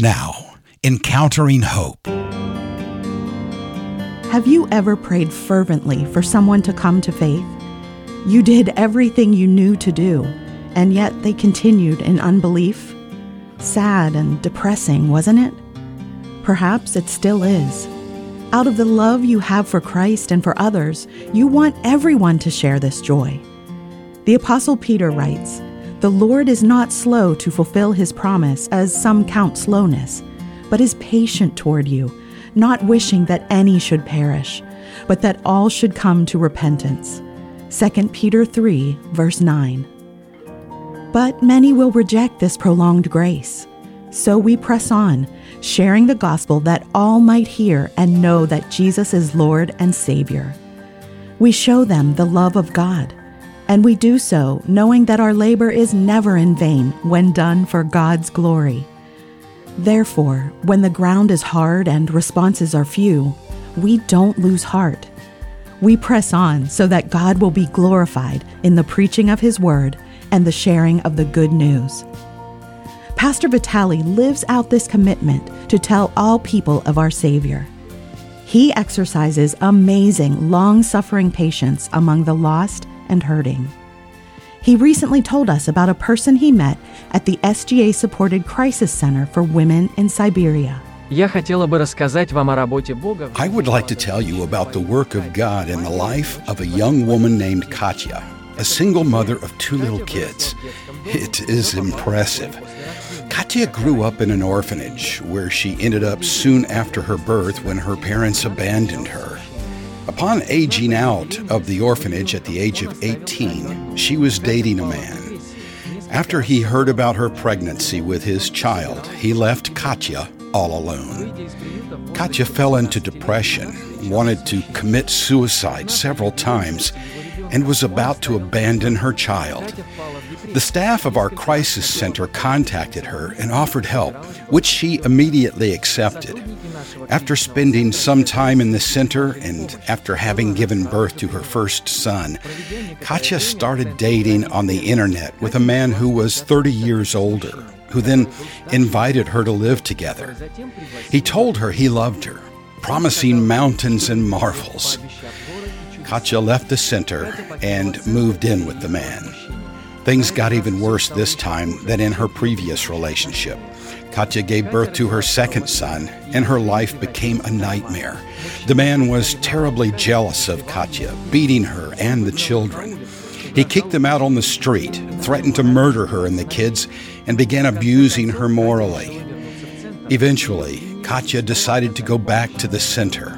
Now, encountering hope. Have you ever prayed fervently for someone to come to faith? You did everything you knew to do, and yet they continued in unbelief? Sad and depressing, wasn't it? Perhaps it still is. Out of the love you have for Christ and for others, you want everyone to share this joy. The Apostle Peter writes, The Lord is not slow to fulfill his promise, as some count slowness, but is patient toward you not wishing that any should perish, but that all should come to repentance. 2 Peter 3, verse 9. But many will reject this prolonged grace. So we press on, sharing the gospel that all might hear and know that Jesus is Lord and Savior. We show them the love of God, and we do so knowing that our labor is never in vain when done for God's glory. Therefore, when the ground is hard and responses are few, we don't lose heart. We press on so that God will be glorified in the preaching of His word and the sharing of the good news. Pastor Vitaly lives out this commitment to tell all people of our Savior. He exercises amazing, long suffering patience among the lost and hurting. He recently told us about a person he met at the SGA supported Crisis Center for Women in Siberia. I would like to tell you about the work of God in the life of a young woman named Katya, a single mother of two little kids. It is impressive. Katya grew up in an orphanage where she ended up soon after her birth when her parents abandoned her. Upon aging out of the orphanage at the age of 18, she was dating a man. After he heard about her pregnancy with his child, he left Katya all alone. Katya fell into depression, wanted to commit suicide several times, and was about to abandon her child. The staff of our crisis center contacted her and offered help, which she immediately accepted. After spending some time in the center and after having given birth to her first son, Katya started dating on the internet with a man who was 30 years older, who then invited her to live together. He told her he loved her, promising mountains and marvels. Katya left the center and moved in with the man. Things got even worse this time than in her previous relationship. Katya gave birth to her second son, and her life became a nightmare. The man was terribly jealous of Katya, beating her and the children. He kicked them out on the street, threatened to murder her and the kids, and began abusing her morally. Eventually, Katya decided to go back to the center,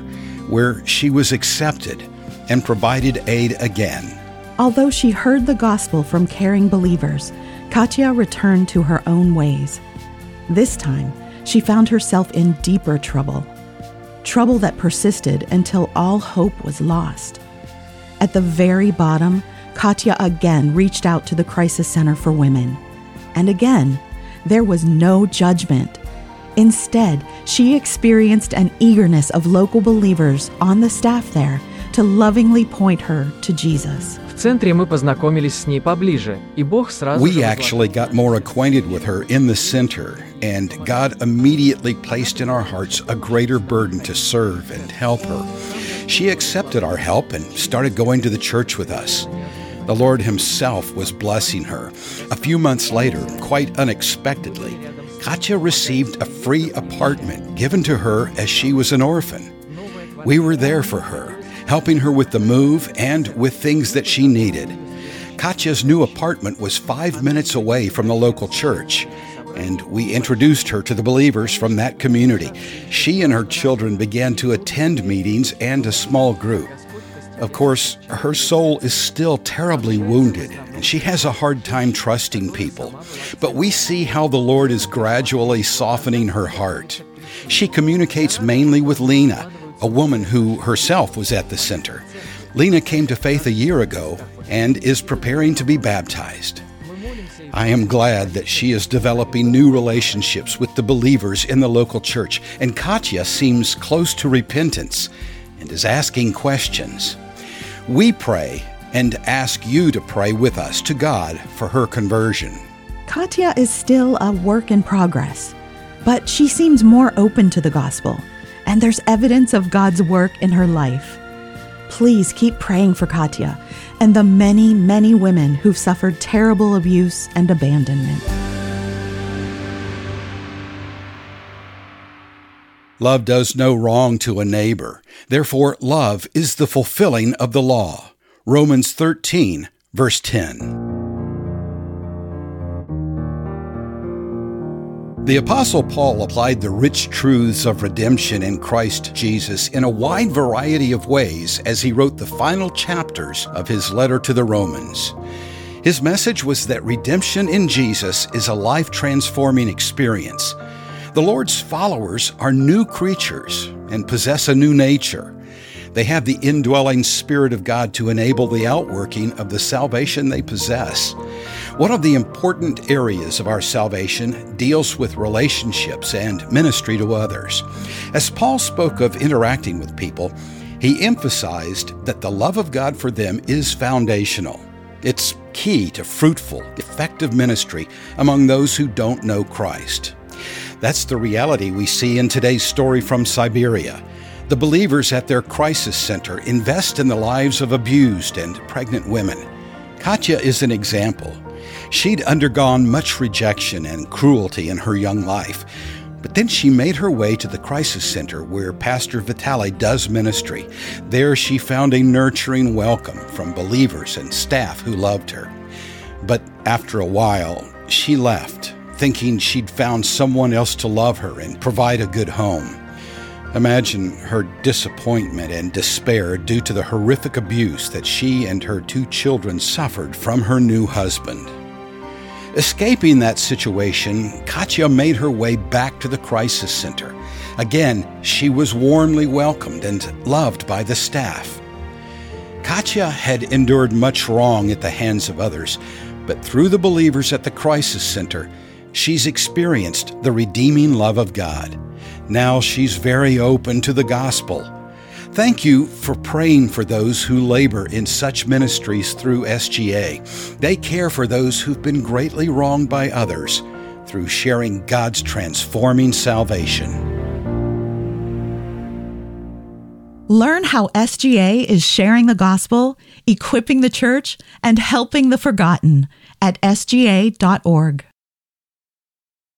where she was accepted and provided aid again. Although she heard the gospel from caring believers, Katya returned to her own ways. This time, she found herself in deeper trouble. Trouble that persisted until all hope was lost. At the very bottom, Katya again reached out to the Crisis Center for Women. And again, there was no judgment. Instead, she experienced an eagerness of local believers on the staff there to lovingly point her to Jesus. центре мы познакомились с ней поближе, и Бог сразу We actually got more acquainted with her in the center, and God immediately placed in our hearts a greater burden to serve and help her. She accepted our help and started going to the church with us. The Lord Himself was blessing her. A few months later, quite unexpectedly, Katya received a free apartment given to her as she was an orphan. We were there for her helping her with the move and with things that she needed. Katya's new apartment was five minutes away from the local church, and we introduced her to the believers from that community. She and her children began to attend meetings and a small group. Of course, her soul is still terribly wounded, and she has a hard time trusting people. But we see how the Lord is gradually softening her heart. She communicates mainly with Lena, a woman who herself was at the center. Lena came to faith a year ago and is preparing to be baptized. I am glad that she is developing new relationships with the believers in the local church, and Katya seems close to repentance and is asking questions. We pray and ask you to pray with us to God for her conversion. Katya is still a work in progress. but she seems more open to the gospel, and there's evidence of God's work in her life. Please keep praying for Katya and the many, many women who've suffered terrible abuse and abandonment. Love does no wrong to a neighbor. Therefore, love is the fulfilling of the law. Romans 13, verse 10. The Apostle Paul applied the rich truths of redemption in Christ Jesus in a wide variety of ways as he wrote the final chapters of his letter to the Romans. His message was that redemption in Jesus is a life transforming experience. The Lord's followers are new creatures and possess a new nature. They have the indwelling Spirit of God to enable the outworking of the salvation they possess. One of the important areas of our salvation deals with relationships and ministry to others. As Paul spoke of interacting with people, he emphasized that the love of God for them is foundational. It's key to fruitful, effective ministry among those who don't know Christ. That's the reality we see in today's story from Siberia. The believers at their crisis center invest in the lives of abused and pregnant women. Katya is an example. She'd undergone much rejection and cruelty in her young life, but then she made her way to the crisis center where Pastor Vitaly does ministry. There she found a nurturing welcome from believers and staff who loved her. But after a while, she left, thinking she'd found someone else to love her and provide a good home. Imagine her disappointment and despair due to the horrific abuse that she and her two children suffered from her new husband. Escaping that situation, Katya made her way back to the crisis center. Again, she was warmly welcomed and loved by the staff. Katya had endured much wrong at the hands of others, but through the believers at the crisis center, she's experienced the redeeming love of God. Now she's very open to the gospel. Thank you for praying for those who labor in such ministries through SGA. They care for those who've been greatly wronged by others through sharing God's transforming salvation. Learn how SGA is sharing the gospel, equipping the church, and helping the forgotten at sga.org.